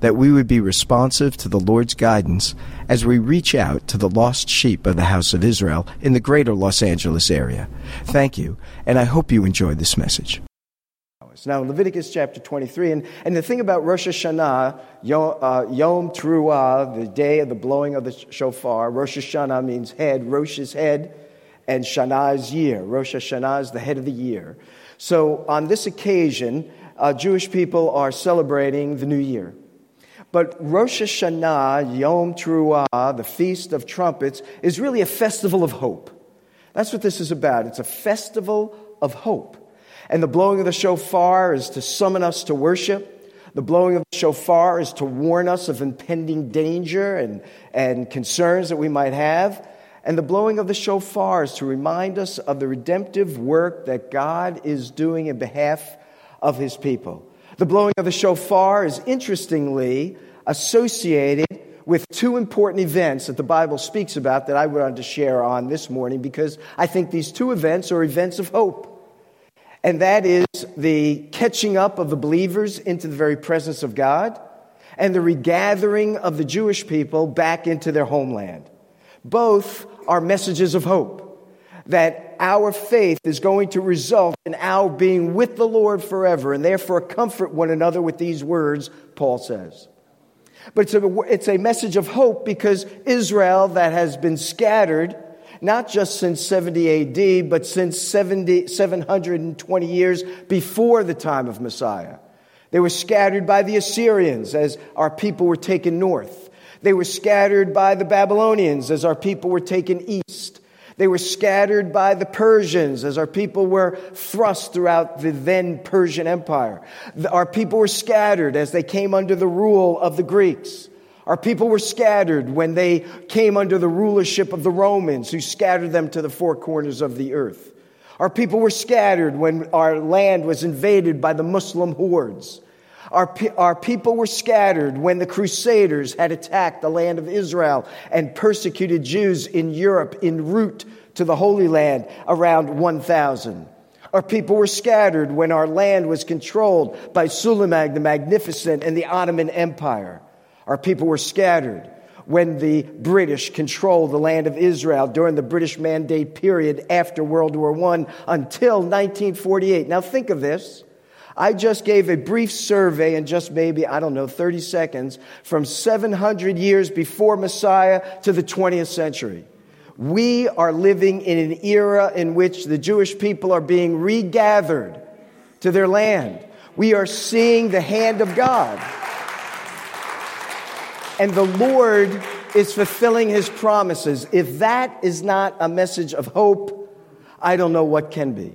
that we would be responsive to the Lord's guidance as we reach out to the lost sheep of the house of Israel in the greater Los Angeles area. Thank you, and I hope you enjoyed this message. Now, Leviticus chapter 23, and, and the thing about Rosh Hashanah, Yom, uh, Yom Teruah, the day of the blowing of the shofar, Rosh Hashanah means head, Rosh is head, and Shana is year. Rosh Hashanah is the head of the year. So, on this occasion, uh, Jewish people are celebrating the new year. But Rosh Hashanah, Yom Teruah, the Feast of Trumpets, is really a festival of hope. That's what this is about. It's a festival of hope. And the blowing of the shofar is to summon us to worship. The blowing of the shofar is to warn us of impending danger and, and concerns that we might have. And the blowing of the shofar is to remind us of the redemptive work that God is doing in behalf of his people. The blowing of the shofar is interestingly associated with two important events that the Bible speaks about that I wanted to share on this morning because I think these two events are events of hope. And that is the catching up of the believers into the very presence of God and the regathering of the Jewish people back into their homeland. Both are messages of hope that our faith is going to result in our being with the Lord forever, and therefore comfort one another with these words, Paul says. But it's a, it's a message of hope because Israel, that has been scattered, not just since 70 AD, but since 70, 720 years before the time of Messiah. They were scattered by the Assyrians as our people were taken north. They were scattered by the Babylonians as our people were taken east. They were scattered by the Persians as our people were thrust throughout the then Persian Empire. Our people were scattered as they came under the rule of the Greeks. Our people were scattered when they came under the rulership of the Romans, who scattered them to the four corners of the earth. Our people were scattered when our land was invaded by the Muslim hordes. Our, our people were scattered when the Crusaders had attacked the land of Israel and persecuted Jews in Europe en route to the Holy Land around 1000. Our people were scattered when our land was controlled by Suleiman the Magnificent and the Ottoman Empire. Our people were scattered when the British controlled the land of Israel during the British Mandate period after World War I until 1948. Now think of this. I just gave a brief survey in just maybe, I don't know, 30 seconds from 700 years before Messiah to the 20th century. We are living in an era in which the Jewish people are being regathered to their land. We are seeing the hand of God. And the Lord is fulfilling his promises. If that is not a message of hope, I don't know what can be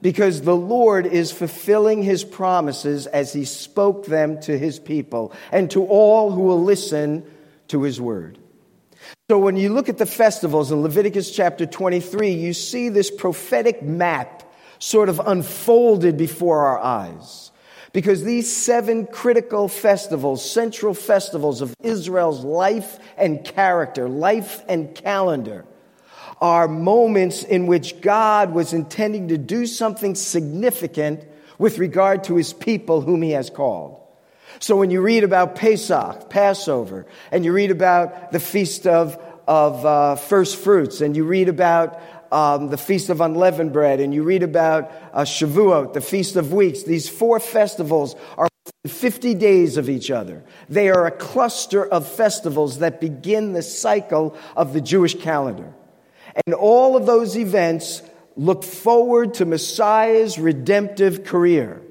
because the Lord is fulfilling his promises as he spoke them to his people and to all who will listen to his word. So when you look at the festivals in Leviticus chapter 23, you see this prophetic map sort of unfolded before our eyes. Because these seven critical festivals, central festivals of Israel's life and character, life and calendar, are moments in which God was intending to do something significant with regard to his people whom he has called. So when you read about Pesach, Passover, and you read about the Feast of, of uh, First Fruits, and you read about um, the Feast of Unleavened Bread, and you read about uh, Shavuot, the Feast of Weeks, these four festivals are 50 days of each other. They are a cluster of festivals that begin the cycle of the Jewish calendar. And all of those events look forward to Messiah's redemptive career.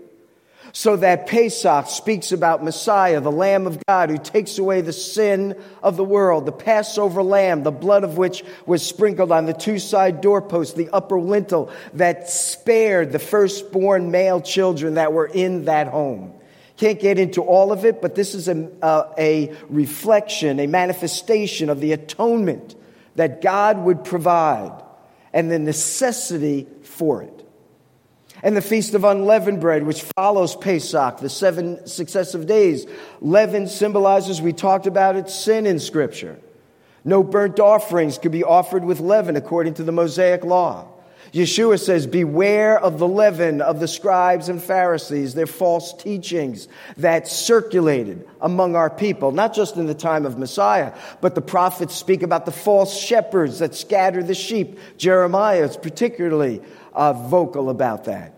So that Pesach speaks about Messiah, the Lamb of God, who takes away the sin of the world, the Passover lamb, the blood of which was sprinkled on the two side doorposts, the upper lintel that spared the firstborn male children that were in that home. Can't get into all of it, but this is a, uh, a reflection, a manifestation of the atonement that God would provide and the necessity for it and the Feast of Unleavened Bread, which follows Pesach, the seven successive days. Leaven symbolizes, we talked about it, sin in Scripture. No burnt offerings could be offered with leaven according to the Mosaic law. Yeshua says, Beware of the leaven of the scribes and Pharisees, their false teachings that circulated among our people, not just in the time of Messiah, but the prophets speak about the false shepherds that scatter the sheep. Jeremiah is particularly uh, vocal about that.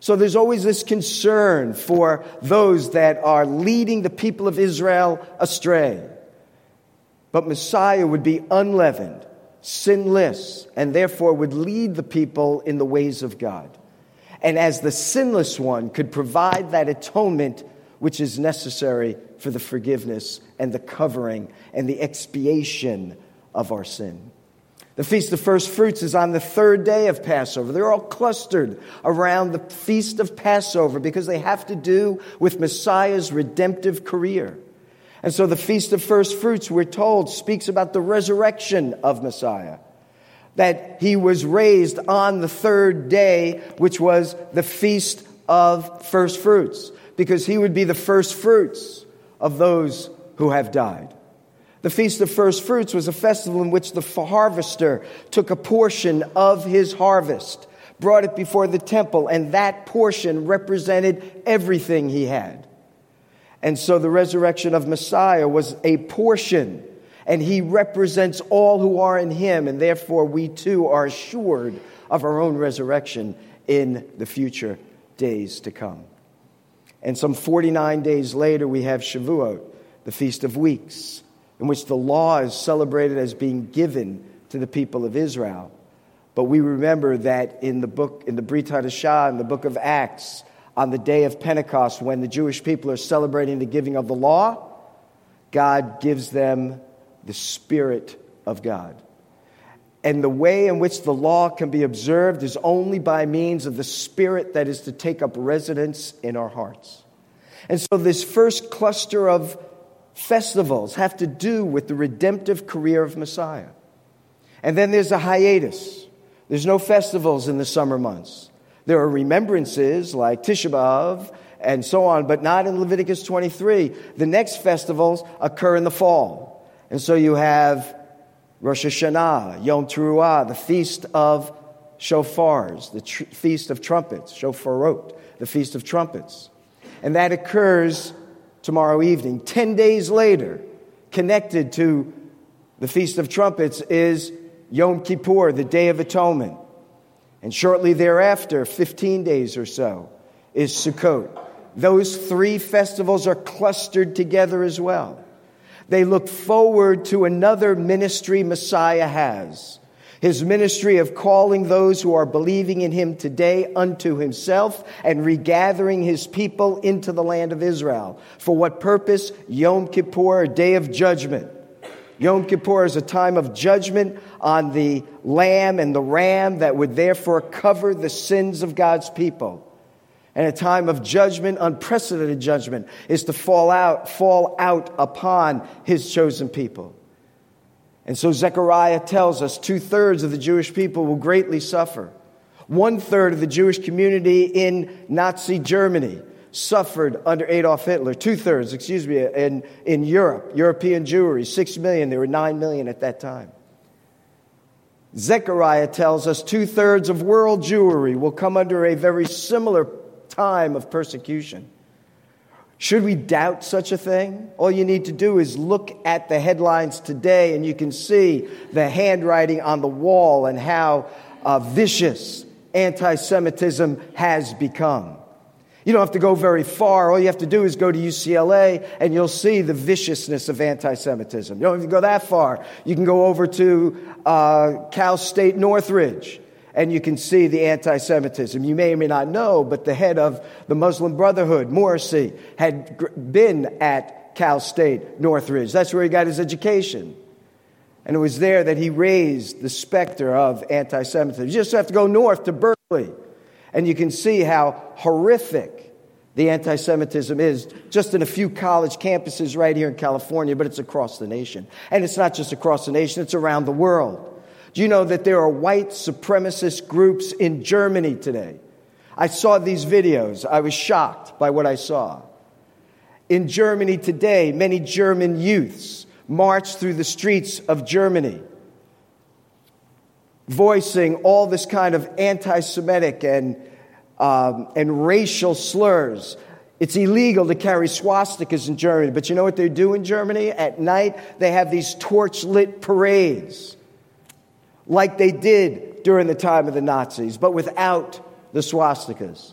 So there's always this concern for those that are leading the people of Israel astray. But Messiah would be unleavened, sinless, and therefore would lead the people in the ways of God. And as the sinless one, could provide that atonement which is necessary for the forgiveness and the covering and the expiation of our sin. The Feast of First Fruits is on the third day of Passover. They're all clustered around the Feast of Passover because they have to do with Messiah's redemptive career. And so the Feast of First Fruits, we're told, speaks about the resurrection of Messiah. That he was raised on the third day, which was the Feast of First Fruits, because he would be the first fruits of those who have died. The Feast of First Fruits was a festival in which the harvester took a portion of his harvest, brought it before the temple, and that portion represented everything he had. And so the resurrection of Messiah was a portion, and he represents all who are in him, and therefore we too are assured of our own resurrection in the future days to come. And some 49 days later, we have Shavuot, the Feast of Weeks in which the law is celebrated as being given to the people of Israel. But we remember that in the book, in the Brit Hadashah, in the book of Acts, on the day of Pentecost, when the Jewish people are celebrating the giving of the law, God gives them the Spirit of God. And the way in which the law can be observed is only by means of the Spirit that is to take up residence in our hearts. And so, this first cluster of festivals have to do with the redemptive career of Messiah. And then there's a hiatus. There's no festivals in the summer months. There are remembrances like Tisha B'Av and so on, but not in Leviticus 23. The next festivals occur in the fall. And so you have Rosh Hashanah, Yom Teruah, the feast of shofars, the tr- feast of trumpets, shofarot, the feast of trumpets. And that occurs tomorrow evening. Ten days later, connected to the Feast of Trumpets, is Yom Kippur, the Day of Atonement. And shortly thereafter, 15 days or so, is Sukkot. Those three festivals are clustered together as well. They look forward to another ministry Messiah has his ministry of calling those who are believing in him today unto himself and regathering his people into the land of Israel. For what purpose? Yom Kippur, a day of judgment. Yom Kippur is a time of judgment on the lamb and the ram that would therefore cover the sins of God's people. And a time of judgment, unprecedented judgment, is to fall out, fall out upon his chosen people. And so Zechariah tells us two thirds of the Jewish people will greatly suffer. One third of the Jewish community in Nazi Germany suffered under Adolf Hitler. Two thirds, excuse me, in, in Europe, European Jewry, six million. There were nine million at that time. Zechariah tells us two thirds of world Jewry will come under a very similar time of persecution. Should we doubt such a thing? All you need to do is look at the headlines today and you can see the handwriting on the wall and how uh, vicious anti Semitism has become. You don't have to go very far. All you have to do is go to UCLA and you'll see the viciousness of anti Semitism. You don't have to go that far. You can go over to uh, Cal State Northridge and you can see the anti Semitism. You may or may not know, but the head of the Muslim Brotherhood, Morsi, had been at Cal State Northridge. That's where he got his education. And it was there that he raised the specter of anti Semitism. You just have to go north to Berkeley, and you can see how horrific the anti Semitism is just in a few college campuses right here in California, but it's across the nation. And it's not just across the nation, it's around the world. Do you know that there are white supremacist groups in Germany today? I saw these videos. I was shocked by what I saw. In Germany today, many German youths march through the streets of Germany, voicing all this kind of anti Semitic and, um, and racial slurs. It's illegal to carry swastikas in Germany, but you know what they do in Germany? At night, they have these torch lit parades like they did during the time of the Nazis, but without the swastikas.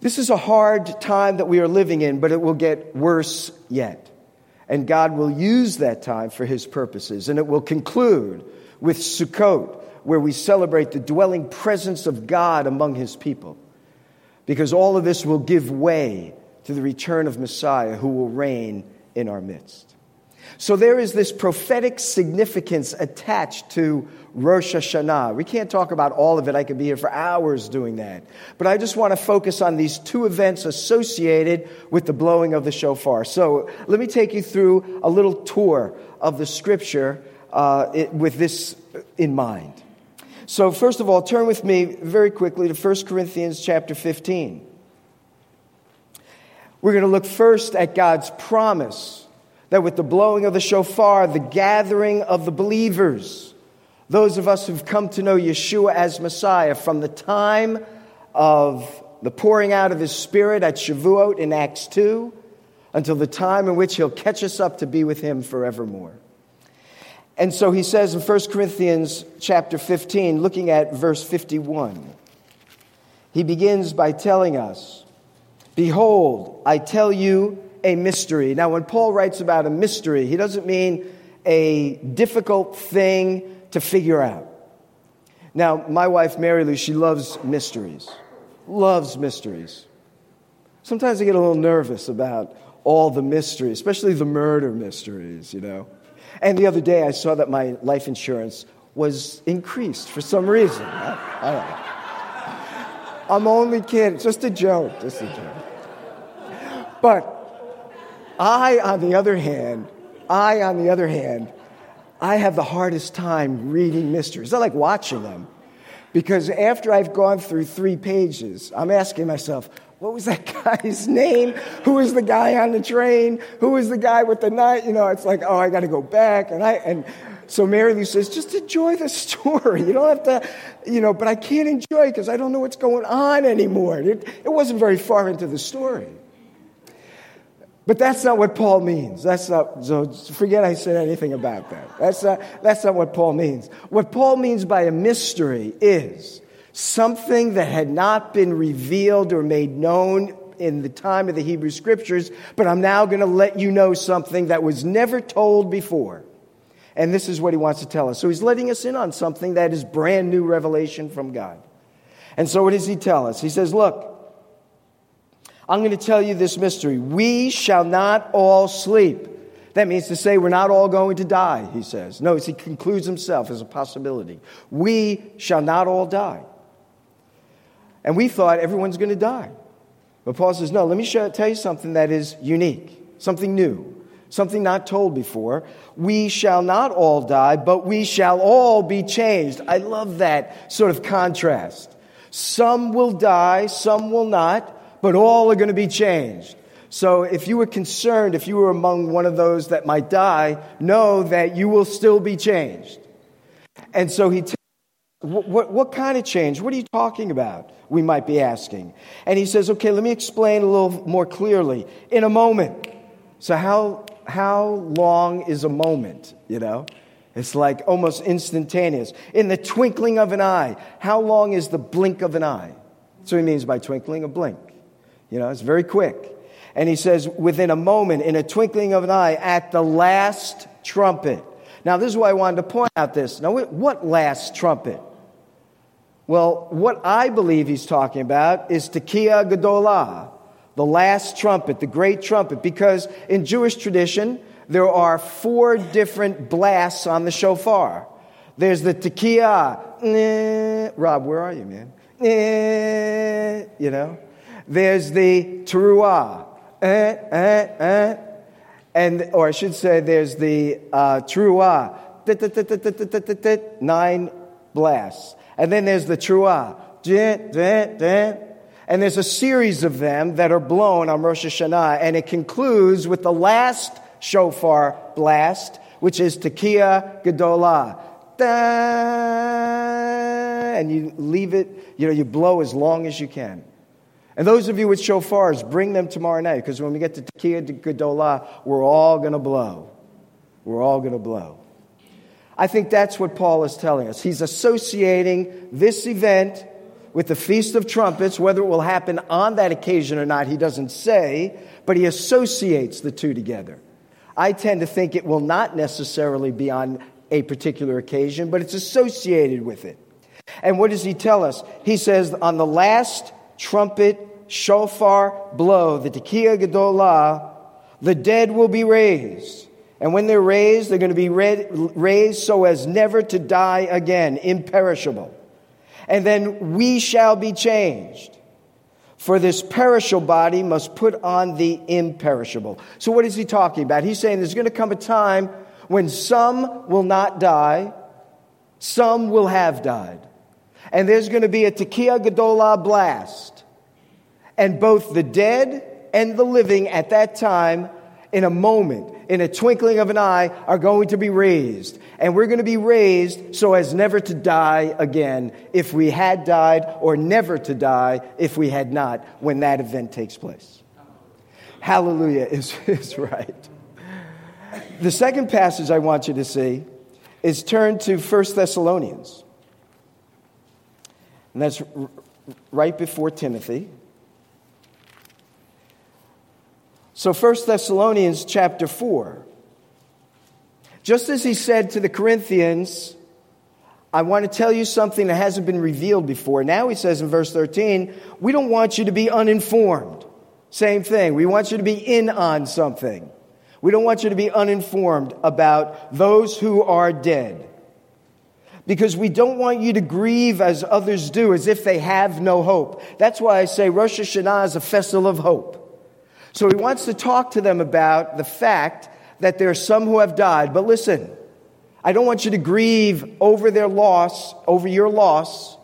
This is a hard time that we are living in, but it will get worse yet. And God will use that time for his purposes. And it will conclude with Sukkot, where we celebrate the dwelling presence of God among his people. Because all of this will give way to the return of Messiah who will reign in our midst. So there is this prophetic significance attached to Rosh Hashanah. We can't talk about all of it. I could be here for hours doing that. But I just want to focus on these two events associated with the blowing of the shofar. So let me take you through a little tour of the scripture uh, it, with this in mind. So first of all, turn with me very quickly to 1 Corinthians chapter 15. We're going to look first at God's promise that with the blowing of the shofar, the gathering of the believers, those of us who've come to know Yeshua as Messiah from the time of the pouring out of his Spirit at Shavuot in Acts 2 until the time in which he'll catch us up to be with him forevermore. And so he says in 1 Corinthians chapter 15, looking at verse 51, he begins by telling us, Behold, I tell you a mystery. Now, when Paul writes about a mystery, he doesn't mean a difficult thing to figure out. Now, my wife, Mary Lou, she loves mysteries, loves mysteries. Sometimes I get a little nervous about all the mysteries, especially the murder mysteries, you know. And the other day I saw that my life insurance was increased for some reason. I. I'm only kidding, just a joke, just a joke. But I, on the other hand, I, on the other hand, I have the hardest time reading mysteries. I like watching them because after I've gone through three pages, I'm asking myself, what was that guy's name? Who was the guy on the train? Who was the guy with the knife? You know, it's like, oh, I got to go back. And I, and so Mary Lou says, just enjoy the story. You don't have to, you know, but I can't enjoy because I don't know what's going on anymore. It, it wasn't very far into the story. But that's not what Paul means. That's not, so forget I said anything about that. That's not, that's not what Paul means. What Paul means by a mystery is something that had not been revealed or made known in the time of the Hebrew scriptures, but I'm now going to let you know something that was never told before. And this is what he wants to tell us. So he's letting us in on something that is brand new revelation from God. And so what does he tell us? He says, Look, I'm going to tell you this mystery. We shall not all sleep. That means to say we're not all going to die, he says. Notice he concludes himself as a possibility. We shall not all die. And we thought everyone's going to die. But Paul says, no, let me show, tell you something that is unique, something new, something not told before. We shall not all die, but we shall all be changed. I love that sort of contrast. Some will die, some will not but all are going to be changed. So if you were concerned, if you were among one of those that might die, know that you will still be changed. And so he tells what, what, what, kind of change? What are you talking about? We might be asking. And he says, okay, let me explain a little more clearly. In a moment. So, how, how long is a moment? You know? It's like almost instantaneous. In the twinkling of an eye. How long is the blink of an eye? What he means by twinkling, a blink. You know, it's very quick. And he says, within a moment, in a twinkling of an eye, at the last trumpet. Now, this is why I wanted to point out this. Now, what last trumpet? Well, what I believe he's talking about is Tekiah Gedolah, the last trumpet, the great trumpet, because in Jewish tradition, there are four different blasts on the shofar. There's the Tekiah. Rob, where are you, man? you know? There's the Teruah. Eh, eh, eh. And, or I should say, there's the uh, Teruah. Nine blasts. And then there's the Teruah. And there's a series of them that are blown on Rosh Hashanah, and it concludes with the last shofar blast, which is Tekiah Gedolah. And you leave it, you know, you blow as long as you can. And those of you with shofars, bring them tomorrow night, because when we get to Tekiah Gedolah, we're all going to blow. We're all going to blow. I think that's what Paul is telling us. He's associating this event with the Feast of Trumpets, whether it will happen on that occasion or not, he doesn't say, but he associates the two together. I tend to think it will not necessarily be on a particular occasion, but it's associated with it. And what does he tell us? He says, on the last trumpet, shofar blow, the Tekiah Gedolah, the dead will be raised. And when they're raised, they're going to be raised so as never to die again, imperishable and then we shall be changed. For this perishable body must put on the imperishable. So, what is he talking about? He's saying there's going to come a time when some will not die, some will have died. And there's going to be a Tekiah Gedolah blast. And both the dead and the living at that time, in a moment, in a twinkling of an eye, are going to be raised. And we're going to be raised so as never to die again if we had died, or never to die if we had not when that event takes place. Hallelujah is, is right. The second passage I want you to see is turned to 1 Thessalonians. And that's right before Timothy. So 1 Thessalonians chapter 4. Just as he said to the Corinthians, I want to tell you something that hasn't been revealed before. Now he says in verse 13, we don't want you to be uninformed. Same thing. We want you to be in on something. We don't want you to be uninformed about those who are dead. Because we don't want you to grieve as others do, as if they have no hope. That's why I say Rosh Hashanah is a festival of hope. So he wants to talk to them about the fact that there are some who have died. But listen, I don't want you to grieve over their loss, over your loss,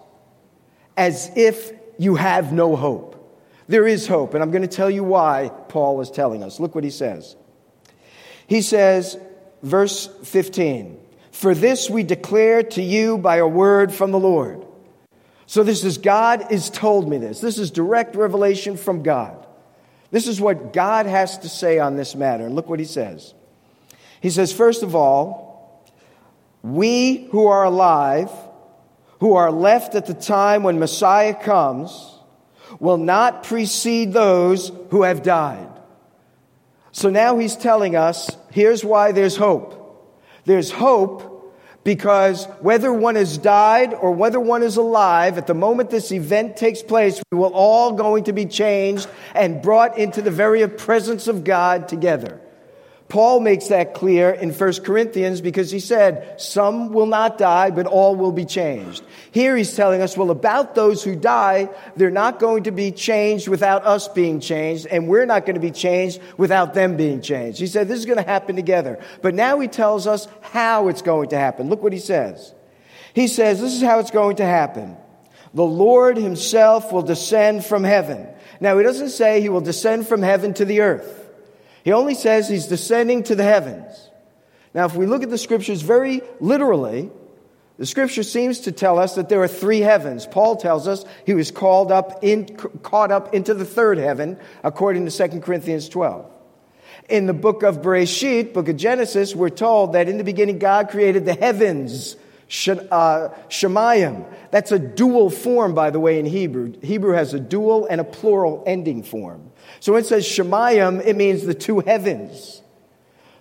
as if you have no hope. There is hope, and I'm going to tell you why Paul is telling us. Look what he says. He says, verse 15, For this we declare to you by a word from the Lord. So this is God has told me this. This is direct revelation from God. This is what God has to say on this matter. And look what he says. He says, first of all, we who are alive, who are left at the time when Messiah comes, will not precede those who have died. So now he's telling us here's why there's hope. There's hope because whether one has died or whether one is alive, at the moment this event takes place, we will all going to be changed and brought into the very presence of God together. Paul makes that clear in 1 Corinthians because he said, Some will not die, but all will be changed. Here he's telling us, well, about those who die, they're not going to be changed without us being changed, and we're not going to be changed without them being changed. He said, This is going to happen together. But now he tells us how it's going to happen. Look what he says. He says, This is how it's going to happen. The Lord himself will descend from heaven. Now, he doesn't say he will descend from heaven to the earth. He only says he's descending to the heavens. Now, if we look at the scriptures very literally, the scripture seems to tell us that there are three heavens. Paul tells us he was called up in, caught up into the third heaven, according to 2 Corinthians 12. In the book of Bereshit, book of Genesis, we're told that in the beginning God created the heavens, uh, Shemayim. That's a dual form, by the way, in Hebrew. Hebrew has a dual and a plural ending form. So when it says Shemayim, it means the two heavens.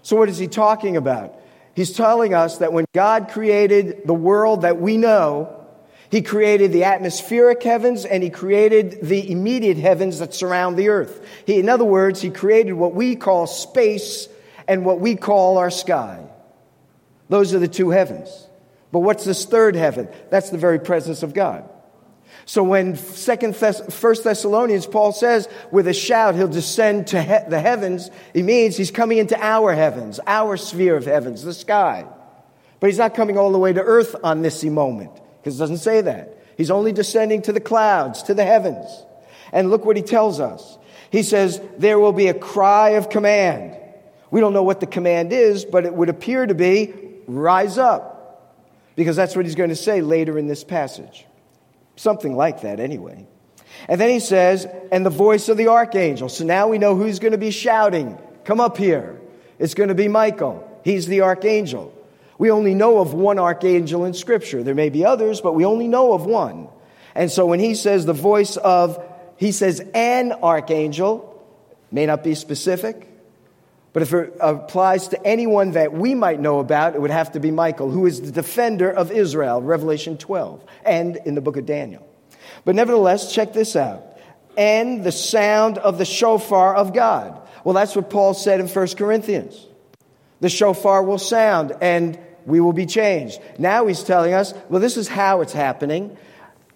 So what is he talking about? He's telling us that when God created the world that we know, He created the atmospheric heavens and he created the immediate heavens that surround the earth. He, in other words, he created what we call space and what we call our sky. Those are the two heavens. But what's this third heaven? That's the very presence of God. So when second Thess- First Thessalonians, Paul says, with a shout, he'll descend to he- the heavens, it means he's coming into our heavens, our sphere of heavens, the sky. But he's not coming all the way to earth on this moment because it doesn't say that. He's only descending to the clouds, to the heavens. And look what he tells us. He says, There will be a cry of command. We don't know what the command is, but it would appear to be rise up. Because that's what he's going to say later in this passage. Something like that, anyway. And then he says, and the voice of the archangel. So now we know who's going to be shouting, Come up here. It's going to be Michael. He's the archangel. We only know of one archangel in Scripture. There may be others, but we only know of one. And so when he says the voice of, he says an archangel, may not be specific, but if it applies to anyone that we might know about, it would have to be Michael, who is the defender of Israel, Revelation 12, and in the book of Daniel. But nevertheless, check this out. And the sound of the shofar of God. Well, that's what Paul said in 1 Corinthians the shofar will sound and we will be changed. Now he's telling us, well, this is how it's happening.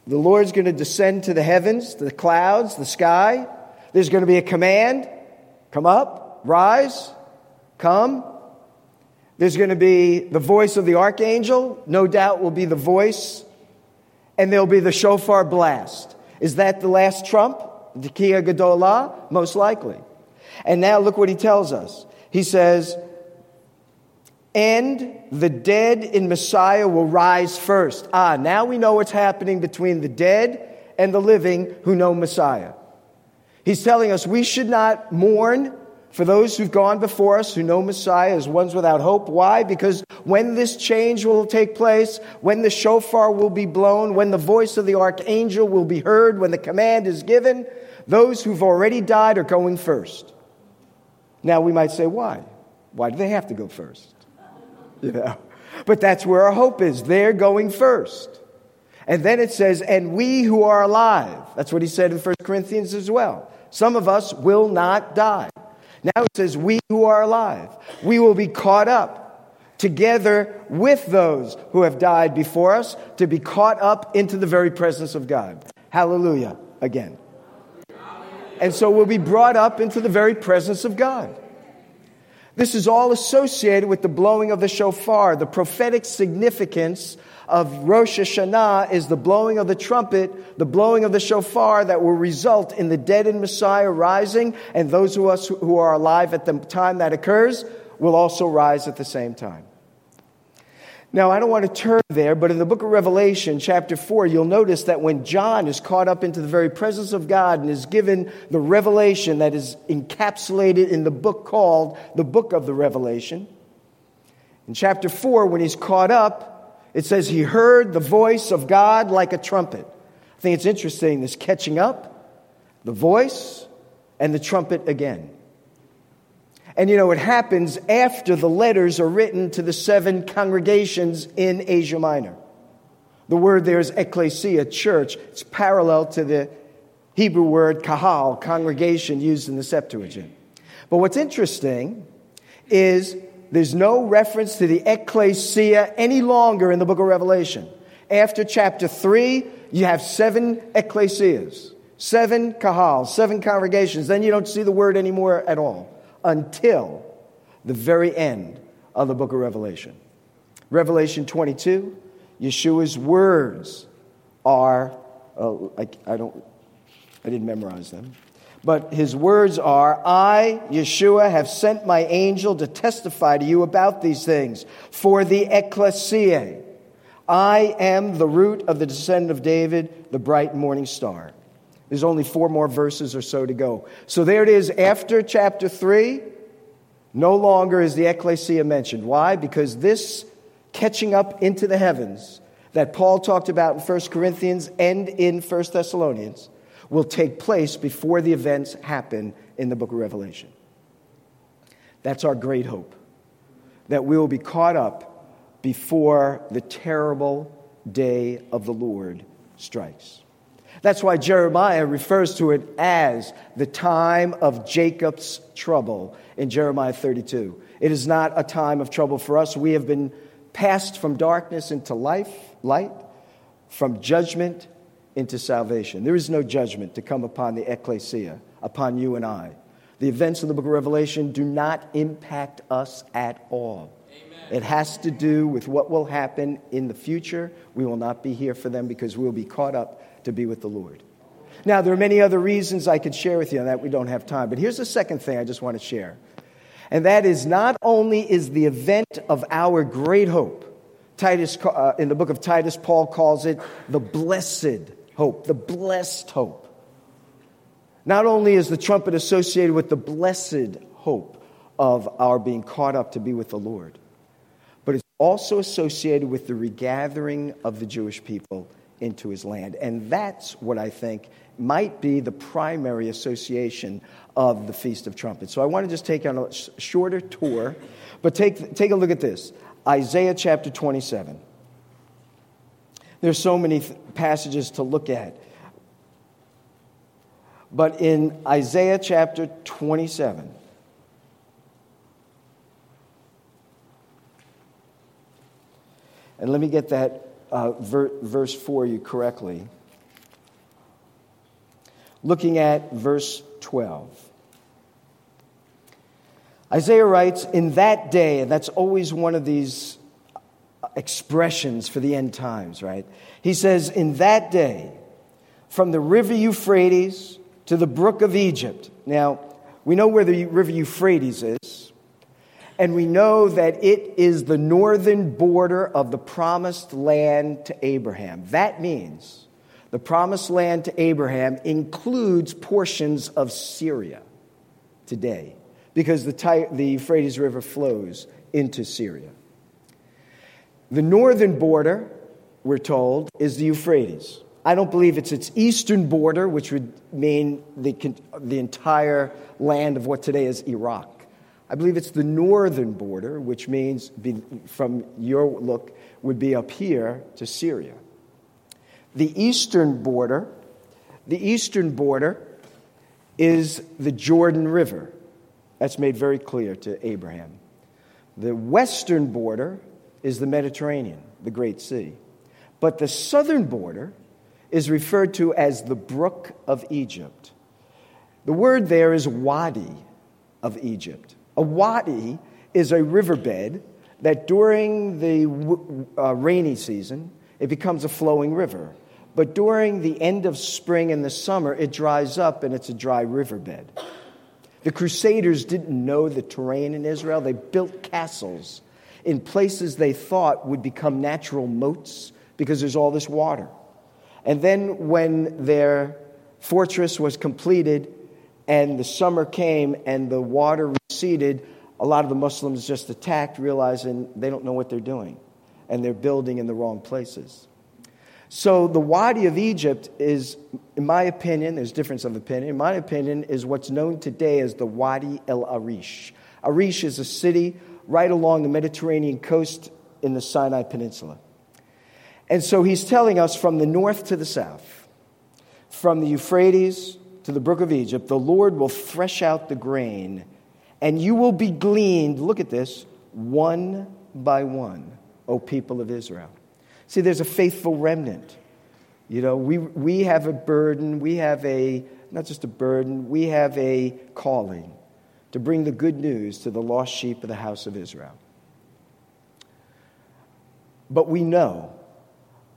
The Lord's going to descend to the heavens, to the clouds, the sky. There's going to be a command come up, rise, come. There's going to be the voice of the archangel, no doubt will be the voice, and there'll be the shofar blast. Is that the last trump? The Tekiah Gedolah? Most likely. And now look what he tells us. He says, and the dead in Messiah will rise first. Ah, now we know what's happening between the dead and the living who know Messiah. He's telling us we should not mourn for those who've gone before us who know Messiah as ones without hope. Why? Because when this change will take place, when the shofar will be blown, when the voice of the archangel will be heard, when the command is given, those who've already died are going first. Now we might say, why? Why do they have to go first? know. But that's where our hope is. They're going first. And then it says, and we who are alive. That's what he said in 1 Corinthians as well. Some of us will not die. Now it says, we who are alive. We will be caught up together with those who have died before us to be caught up into the very presence of God. Hallelujah again. And so we'll be brought up into the very presence of God. This is all associated with the blowing of the shofar. The prophetic significance of Rosh Hashanah is the blowing of the trumpet, the blowing of the shofar that will result in the dead in Messiah rising, and those of us who are alive at the time that occurs will also rise at the same time. Now, I don't want to turn there, but in the book of Revelation, chapter 4, you'll notice that when John is caught up into the very presence of God and is given the revelation that is encapsulated in the book called the Book of the Revelation, in chapter 4, when he's caught up, it says he heard the voice of God like a trumpet. I think it's interesting, this catching up, the voice, and the trumpet again. And you know, it happens after the letters are written to the seven congregations in Asia Minor. The word there is ecclesia, church. It's parallel to the Hebrew word kahal, congregation, used in the Septuagint. But what's interesting is there's no reference to the ecclesia any longer in the book of Revelation. After chapter 3, you have seven ecclesias, seven kahals, seven congregations. Then you don't see the word anymore at all until the very end of the book of Revelation. Revelation 22, Yeshua's words are, uh, oh, I, I don't, I didn't memorize them. But his words are, I, Yeshua, have sent my angel to testify to you about these things for the ecclesia. I am the root of the descendant of David, the bright morning star. There's only four more verses or so to go. So there it is after chapter 3. No longer is the ecclesia mentioned. Why? Because this catching up into the heavens that Paul talked about in 1 Corinthians and in 1 Thessalonians will take place before the events happen in the book of Revelation. That's our great hope. That we will be caught up before the terrible day of the Lord strikes. That's why Jeremiah refers to it as the time of Jacob's trouble in Jeremiah 32. It is not a time of trouble for us. We have been passed from darkness into life, light, from judgment into salvation. There is no judgment to come upon the ecclesia, upon you and I. The events of the book of Revelation do not impact us at all. Amen. It has to do with what will happen in the future. We will not be here for them because we will be caught up to be with the Lord. Now, there are many other reasons I could share with you on that. We don't have time. But here's the second thing I just want to share. And that is not only is the event of our great hope, Titus, uh, in the book of Titus, Paul calls it the blessed hope, the blessed hope. Not only is the trumpet associated with the blessed hope of our being caught up to be with the Lord, but it's also associated with the regathering of the Jewish people into his land. And that's what I think might be the primary association of the Feast of Trumpets. So I want to just take on a shorter tour, but take, take a look at this Isaiah chapter 27. There's so many th- passages to look at. But in Isaiah chapter 27, and let me get that uh, ver- verse for you correctly. Looking at verse 12. Isaiah writes, In that day, and that's always one of these expressions for the end times, right? He says, In that day, from the river Euphrates to the brook of Egypt. Now, we know where the river Euphrates is, and we know that it is the northern border of the promised land to Abraham. That means the promised land to Abraham includes portions of Syria today because the, the Euphrates River flows into Syria. The northern border, we're told, is the Euphrates. I don't believe it's its eastern border, which would mean the, the entire land of what today is Iraq. I believe it's the northern border, which means, from your look, would be up here to Syria. The eastern border, the eastern border is the Jordan River. That's made very clear to Abraham. The western border is the Mediterranean, the Great Sea. But the southern border is referred to as the Brook of Egypt. The word there is wadi of Egypt. A wadi is a riverbed that during the uh, rainy season, it becomes a flowing river. But during the end of spring and the summer, it dries up and it's a dry riverbed. The Crusaders didn't know the terrain in Israel. They built castles in places they thought would become natural moats because there's all this water. And then, when their fortress was completed and the summer came and the water receded, a lot of the Muslims just attacked, realizing they don't know what they're doing and they're building in the wrong places. So the Wadi of Egypt is, in my opinion, there's difference of opinion, in my opinion, is what's known today as the Wadi el Arish. Arish is a city right along the Mediterranean coast in the Sinai Peninsula. And so he's telling us from the north to the south, from the Euphrates to the brook of Egypt, the Lord will thresh out the grain, and you will be gleaned, look at this, one by one, O people of Israel. See, there's a faithful remnant. You know, we, we have a burden, we have a, not just a burden, we have a calling to bring the good news to the lost sheep of the house of Israel. But we know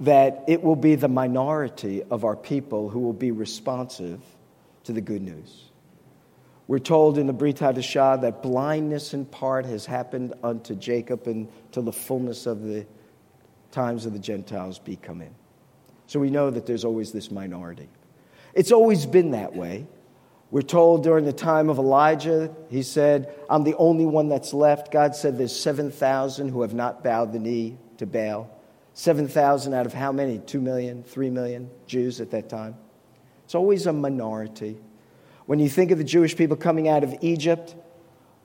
that it will be the minority of our people who will be responsive to the good news. We're told in the Brit Hadashah that blindness in part has happened unto Jacob until the fullness of the times of the Gentiles be come in. So we know that there's always this minority. It's always been that way. We're told during the time of Elijah, he said, I'm the only one that's left. God said there's 7,000 who have not bowed the knee to Baal. 7,000 out of how many? 2 million, 3 million Jews at that time. It's always a minority. When you think of the Jewish people coming out of Egypt,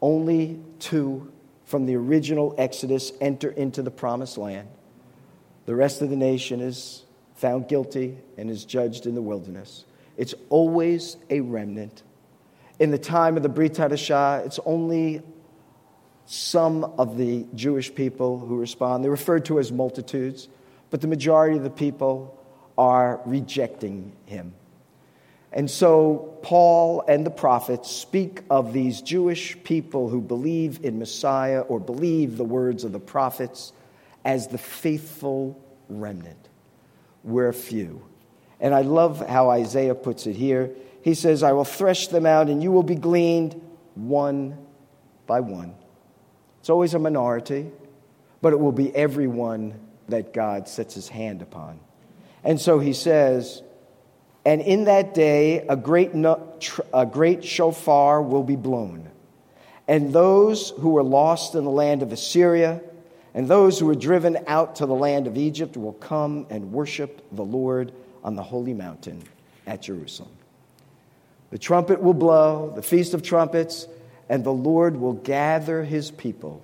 only two from the original Exodus enter into the promised land. The rest of the nation is found guilty and is judged in the wilderness. It's always a remnant. In the time of the Brit Hadashah, it's only some of the Jewish people who respond. They're referred to as multitudes, but the majority of the people are rejecting him. And so Paul and the prophets speak of these Jewish people who believe in Messiah or believe the words of the prophets as the faithful remnant. We're few. And I love how Isaiah puts it here. He says, I will thresh them out and you will be gleaned one by one. It's always a minority, but it will be everyone that God sets his hand upon. And so he says, and in that day, a great, a great shofar will be blown. And those who were lost in the land of Assyria and those who were driven out to the land of Egypt will come and worship the Lord on the holy mountain at Jerusalem. The trumpet will blow, the feast of trumpets, and the Lord will gather his people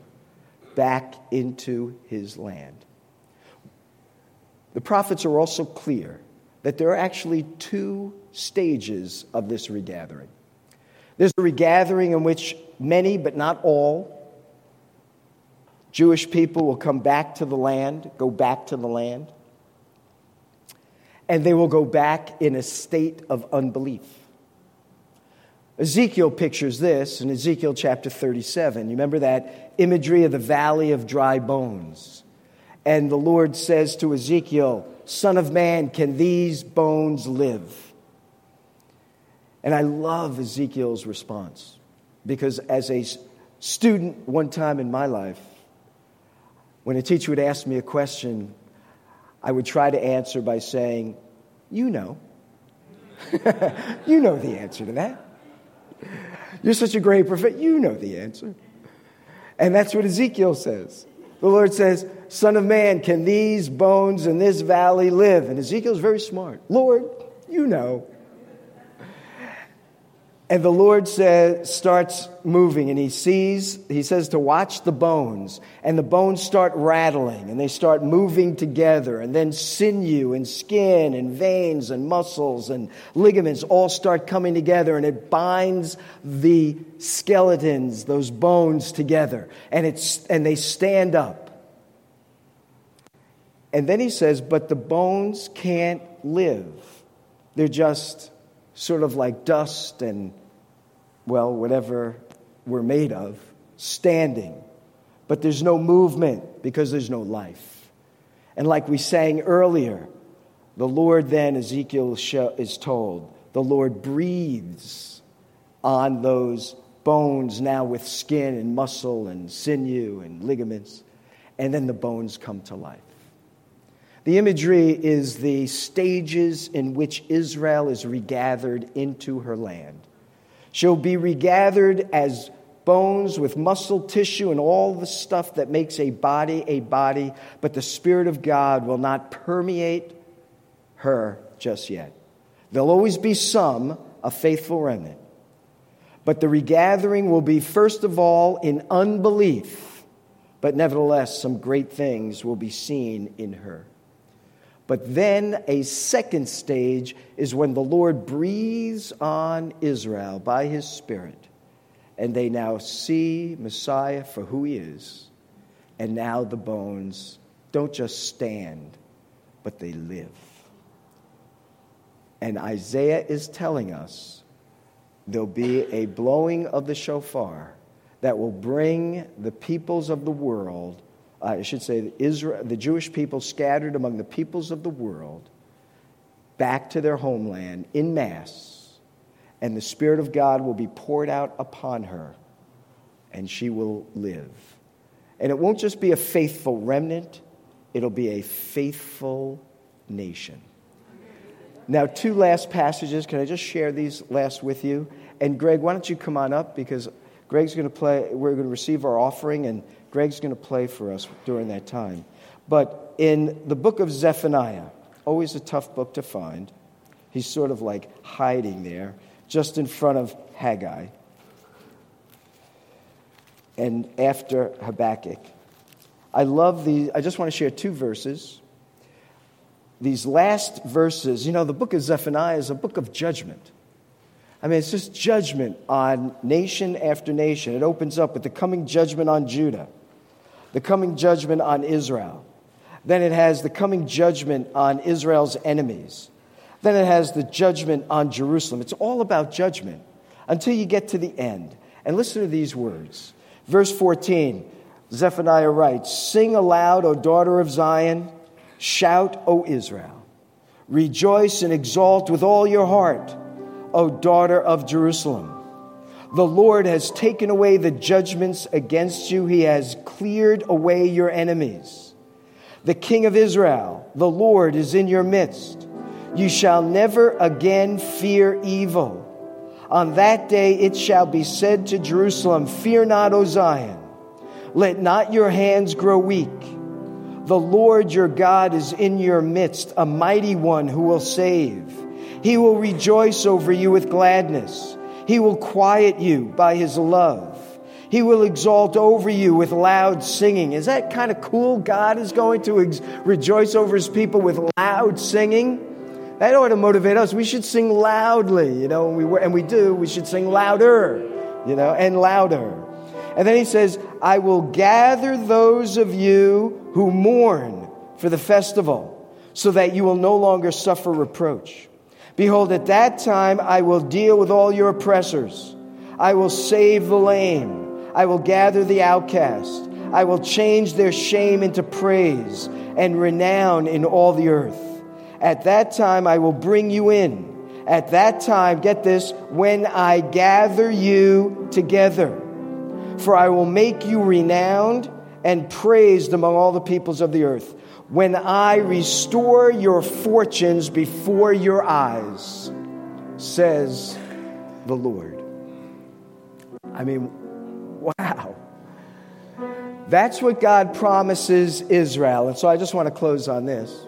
back into his land. The prophets are also clear that there are actually two stages of this regathering. There's a regathering in which many, but not all, Jewish people will come back to the land, go back to the land, and they will go back in a state of unbelief. Ezekiel pictures this in Ezekiel chapter 37. You remember that imagery of the valley of dry bones. And the Lord says to Ezekiel, Son of man, can these bones live? And I love Ezekiel's response because as a student one time in my life, when a teacher would ask me a question, I would try to answer by saying, You know. you know the answer to that. You're such a great prophet. You know the answer. And that's what Ezekiel says. The Lord says, Son of man, can these bones in this valley live? And Ezekiel's very smart. Lord, you know. And the Lord says, starts moving, and he sees, he says to watch the bones, and the bones start rattling, and they start moving together, and then sinew and skin and veins and muscles and ligaments all start coming together, and it binds the skeletons, those bones together, and, it's, and they stand up. And then he says, But the bones can't live. They're just sort of like dust and well, whatever we're made of, standing. But there's no movement because there's no life. And like we sang earlier, the Lord then, Ezekiel is told, the Lord breathes on those bones now with skin and muscle and sinew and ligaments, and then the bones come to life. The imagery is the stages in which Israel is regathered into her land She'll be regathered as bones with muscle tissue and all the stuff that makes a body a body, but the Spirit of God will not permeate her just yet. There'll always be some, a faithful remnant. But the regathering will be, first of all, in unbelief, but nevertheless, some great things will be seen in her. But then a second stage is when the Lord breathes on Israel by his Spirit, and they now see Messiah for who he is. And now the bones don't just stand, but they live. And Isaiah is telling us there'll be a blowing of the shofar that will bring the peoples of the world I should say, Israel, the Jewish people scattered among the peoples of the world back to their homeland in mass, and the Spirit of God will be poured out upon her, and she will live. And it won't just be a faithful remnant, it'll be a faithful nation. Now, two last passages. Can I just share these last with you? And Greg, why don't you come on up because Greg's going to play, we're going to receive our offering, and Greg's going to play for us during that time. But in the book of Zephaniah, always a tough book to find, he's sort of like hiding there, just in front of Haggai. And after Habakkuk. I love the, I just want to share two verses. these last verses, you know, the book of Zephaniah is a book of judgment. I mean, it's just judgment on nation after nation. It opens up with the coming judgment on Judah, the coming judgment on Israel. Then it has the coming judgment on Israel's enemies. Then it has the judgment on Jerusalem. It's all about judgment until you get to the end. And listen to these words. Verse 14, Zephaniah writes Sing aloud, O daughter of Zion, shout, O Israel. Rejoice and exult with all your heart, O daughter of Jerusalem. The Lord has taken away the judgments against you, He has cleared away your enemies. The King of Israel, the Lord, is in your midst. You shall never again fear evil. On that day it shall be said to Jerusalem, Fear not, O Zion. Let not your hands grow weak. The Lord your God is in your midst, a mighty one who will save. He will rejoice over you with gladness. He will quiet you by his love. He will exalt over you with loud singing. Is that kind of cool? God is going to ex- rejoice over his people with loud singing. That ought to motivate us. We should sing loudly, you know, and we, and we do. We should sing louder, you know, and louder. And then he says, I will gather those of you who mourn for the festival, so that you will no longer suffer reproach. Behold, at that time I will deal with all your oppressors. I will save the lame. I will gather the outcast. I will change their shame into praise and renown in all the earth. At that time, I will bring you in. At that time, get this, when I gather you together. For I will make you renowned and praised among all the peoples of the earth. When I restore your fortunes before your eyes, says the Lord. I mean, Wow. That's what God promises Israel. And so I just want to close on this.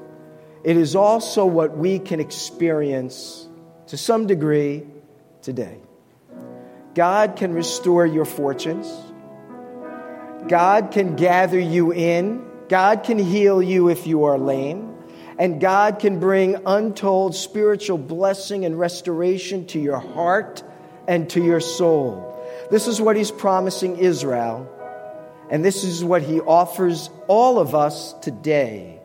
It is also what we can experience to some degree today. God can restore your fortunes. God can gather you in. God can heal you if you are lame. And God can bring untold spiritual blessing and restoration to your heart and to your soul. This is what he's promising Israel, and this is what he offers all of us today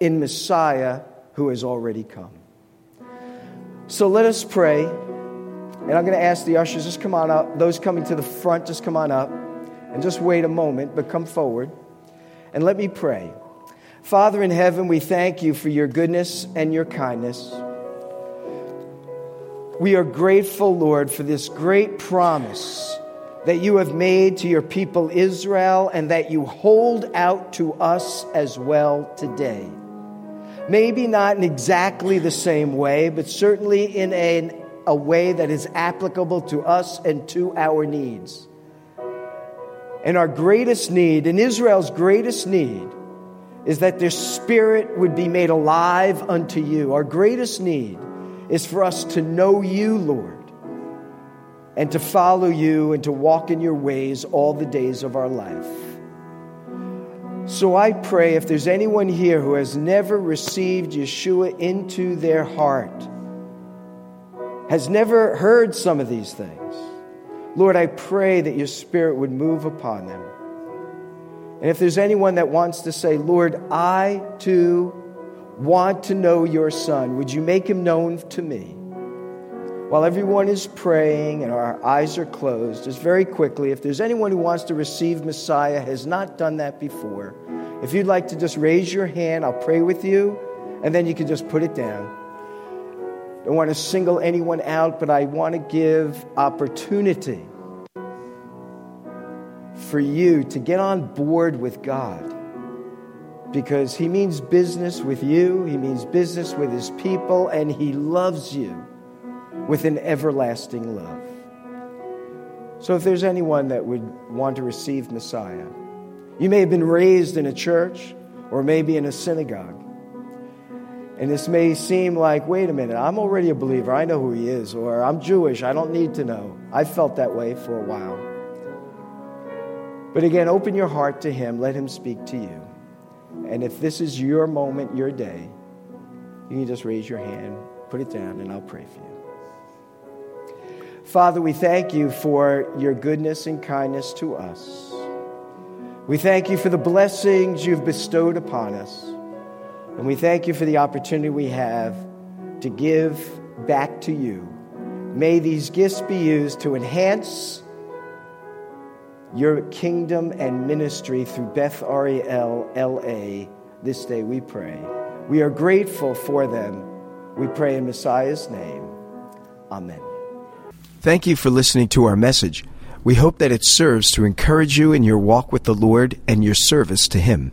in Messiah who has already come. So let us pray. And I'm going to ask the ushers, just come on up. Those coming to the front, just come on up. And just wait a moment, but come forward. And let me pray. Father in heaven, we thank you for your goodness and your kindness. We are grateful, Lord, for this great promise that you have made to your people Israel and that you hold out to us as well today. Maybe not in exactly the same way, but certainly in a, a way that is applicable to us and to our needs. And our greatest need, and Israel's greatest need, is that their spirit would be made alive unto you. Our greatest need is for us to know you, Lord, and to follow you and to walk in your ways all the days of our life. So I pray if there's anyone here who has never received Yeshua into their heart, has never heard some of these things, Lord, I pray that your Spirit would move upon them. And if there's anyone that wants to say, Lord, I too want to know your son. Would you make him known to me? While everyone is praying and our eyes are closed, just very quickly, if there's anyone who wants to receive Messiah, has not done that before, if you'd like to just raise your hand, I'll pray with you, and then you can just put it down. I don't want to single anyone out, but I want to give opportunity for you to get on board with God because he means business with you, he means business with his people, and he loves you with an everlasting love. So, if there's anyone that would want to receive Messiah, you may have been raised in a church or maybe in a synagogue. And this may seem like, wait a minute, I'm already a believer. I know who he is. Or I'm Jewish. I don't need to know. I felt that way for a while. But again, open your heart to him. Let him speak to you. And if this is your moment, your day, You can just raise your hand, put it down, and I'll pray for you. Father, we thank you for your goodness and kindness to us. We thank you for the blessings you've bestowed upon us. And we thank you for the opportunity we have to give back to you. May these gifts be used to enhance your kingdom and ministry through Beth Ariel LA this day, we pray. We are grateful for them. We pray in Messiah's name. Amen. Thank you for listening to our message. We hope that it serves to encourage you in your walk with the Lord and your service to Him.